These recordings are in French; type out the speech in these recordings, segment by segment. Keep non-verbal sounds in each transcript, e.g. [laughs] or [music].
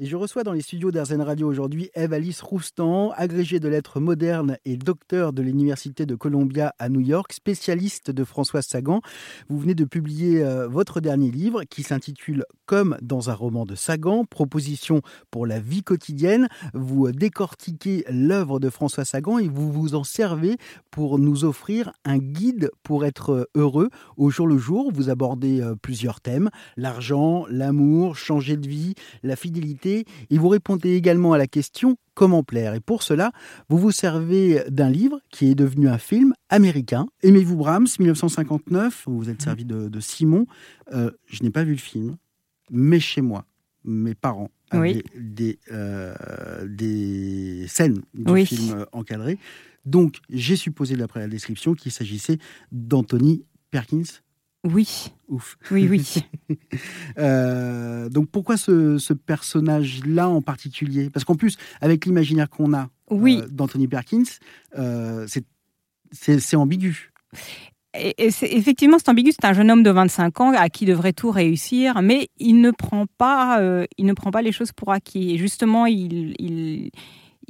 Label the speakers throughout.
Speaker 1: Et je reçois dans les studios d'Arzen Radio aujourd'hui Eve Alice Roustan, agrégée de lettres modernes et docteur de l'Université de Columbia à New York, spécialiste de Françoise Sagan. Vous venez de publier euh, votre dernier livre qui s'intitule Comme dans un roman de Sagan, proposition pour la vie quotidienne. Vous décortiquez l'œuvre de François Sagan et vous vous en servez pour nous offrir un guide pour être heureux au jour le jour. Vous abordez euh, plusieurs thèmes, l'argent, l'amour, changer de vie, la fidélité et vous répondez également à la question comment plaire? Et pour cela, vous vous servez d'un livre qui est devenu un film américain. Aimez-vous Brahms, 1959. Vous vous êtes servi de, Simon. Euh, je n'ai pas vu le film, mais chez moi, mes parents avaient des, euh, des scènes du film encadrées. Donc, j'ai supposé, d'après la description, qu'il s'agissait d'Anthony Perkins.
Speaker 2: Oui.
Speaker 1: Ouf.
Speaker 2: Oui, oui. [laughs]
Speaker 1: Euh, donc pourquoi ce, personnage-là en particulier? Parce qu'en plus, avec l'imaginaire qu'on a
Speaker 2: oui.
Speaker 1: Euh, d'Anthony Perkins, euh, c'est ambigu.
Speaker 2: Et, effectivement, c'est ambigu. C'est un jeune homme de 25 ans à qui devrait tout réussir, mais il ne prend pas, il ne prend pas les choses pour acquis. Et justement, il, il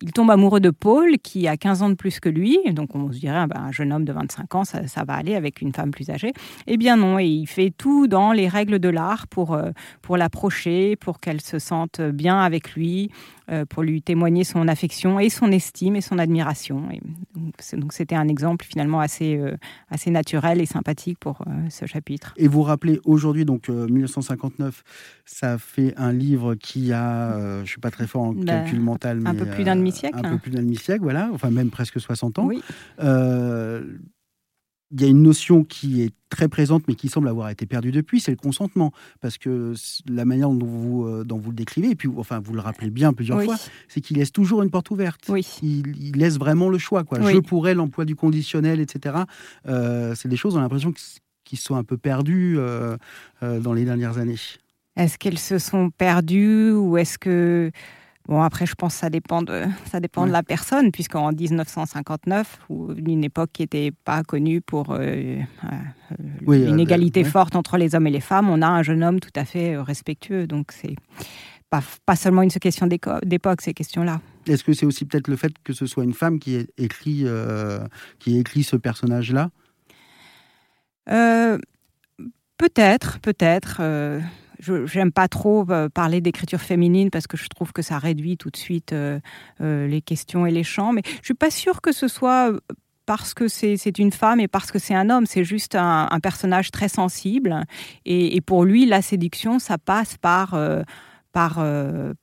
Speaker 2: il tombe amoureux de Paul, qui a 15 ans de plus que lui. Donc on se dirait, ah ben, un jeune homme de 25 ans, ça, va aller avec une femme plus âgée. Eh bien non, et il fait tout dans les règles de l'art pour, euh, pour l'approcher, pour qu'elle se sente bien avec lui, euh, pour lui témoigner son affection et son estime et son admiration. Et donc c'était un exemple finalement assez, euh, assez naturel et sympathique pour ce chapitre.
Speaker 1: Et vous rappelez aujourd'hui, donc 1959, ça fait un livre qui a, je ne suis pas très fort en ben, calcul mental,
Speaker 2: mais... Un peu plus d'un
Speaker 1: un peu plus d'un demi-siècle, voilà, enfin même presque 60 ans.
Speaker 2: Oui.
Speaker 1: Euh, il y a une notion qui est très présente, mais qui semble avoir été perdue depuis, c'est le consentement. Parce que la manière dont vous, euh, dont vous le décrivez, et puis enfin, vous le rappelez bien plusieurs fois, c'est qu'il laisse toujours une porte ouverte.
Speaker 2: Oui.
Speaker 1: Il, laisse vraiment le choix. Quoi. Je pourrais, l'emploi du conditionnel, etc. Euh, c'est des choses, on a l'impression qui sont un peu perdues dans les dernières années.
Speaker 2: Est-ce qu'elles se sont perdues ou est-ce que Bon, après, je pense que ça dépend de, ça dépend de la personne, puisqu'en 1959, ou une époque qui n'était pas connue pour euh, euh, une euh, égalité forte entre les hommes et les femmes, on a un jeune homme tout à fait respectueux. Donc, c'est pas, pas seulement une question d'époque, ces questions-là.
Speaker 1: Est-ce que c'est aussi peut-être le fait que ce soit une femme qui ait écrit, qui ait écrit ce personnage-là?
Speaker 2: Peut-être, peut-être je n'aime pas trop euh, parler d'écriture féminine parce que je trouve que ça réduit tout de suite euh, euh, les questions et les champs. Mais je suis pas sûre que ce soit parce que c'est une femme et parce que c'est un homme. C'est juste un, personnage très sensible. Et, pour lui, la séduction, ça passe par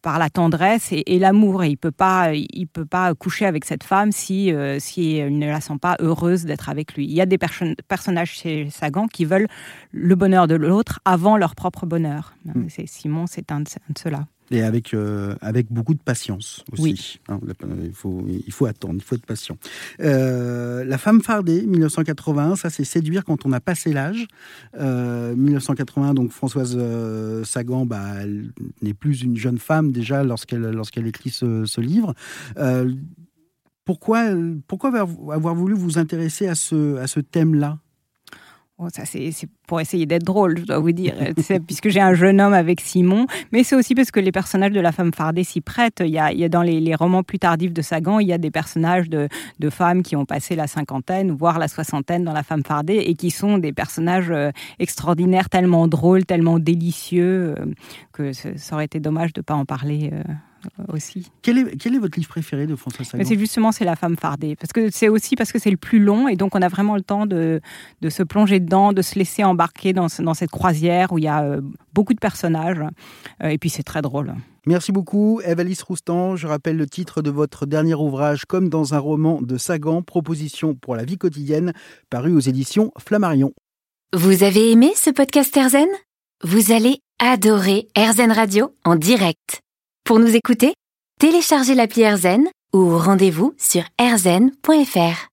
Speaker 2: par la tendresse et, l'amour. Et il ne peut, pas, il peut pas coucher avec cette femme si, euh, si elle ne la sent pas heureuse d'être avec lui. Il y a des personnages chez Sagan qui veulent le bonheur de l'autre avant leur propre bonheur. Mm. Simon, c'est un, un de ceux-là.
Speaker 1: Et avec, euh, avec beaucoup de patience aussi. Hein, il, faut, il faut attendre, il faut être patient. Euh, la femme fardée, 1981, ça c'est séduire quand on a passé l'âge. 1980, euh, donc Françoise Sagan, bah, elle n'est plus une jeune femme déjà lorsqu'elle lorsqu'elle écrit ce, ce livre. pourquoi, pourquoi avoir voulu vous intéresser à ce, à ce thème-là?
Speaker 2: Oh, ça, c'est pour essayer d'être drôle, je dois vous dire, [laughs] puisque j'ai un jeune homme avec Simon, mais c'est aussi parce que les personnages de la femme fardée s'y prêtent. Il y, a, il y a dans les, romans plus tardifs de Sagan, il y a des personnages de, de, femmes qui ont passé la cinquantaine, voire la soixantaine dans la femme fardée, et qui sont des personnages euh, extraordinaires, tellement drôles, tellement délicieux, euh, que ça aurait été dommage de ne pas en parler euh, aussi.
Speaker 1: Quel est, quel est votre livre préféré de François Sagan?
Speaker 2: C'est justement c'est La femme fardée, parce que c'est aussi parce que c'est le plus long et donc on a vraiment le temps de, de se plonger dedans, de se laisser embarquer dans, dans cette croisière où il y a euh, beaucoup de personnages euh, et puis c'est très drôle.
Speaker 1: Merci beaucoup, Eve-Alice Roustan. Je rappelle le titre de votre dernier ouvrage, comme dans un roman de Sagan, Proposition pour la vie quotidienne, paru aux éditions Flammarion.
Speaker 3: Vous avez aimé ce podcast Erzen? Vous allez adorer Erzen Radio en direct. Pour nous écouter, téléchargez l'appli AirZen ou rendez-vous sur airzen.fr.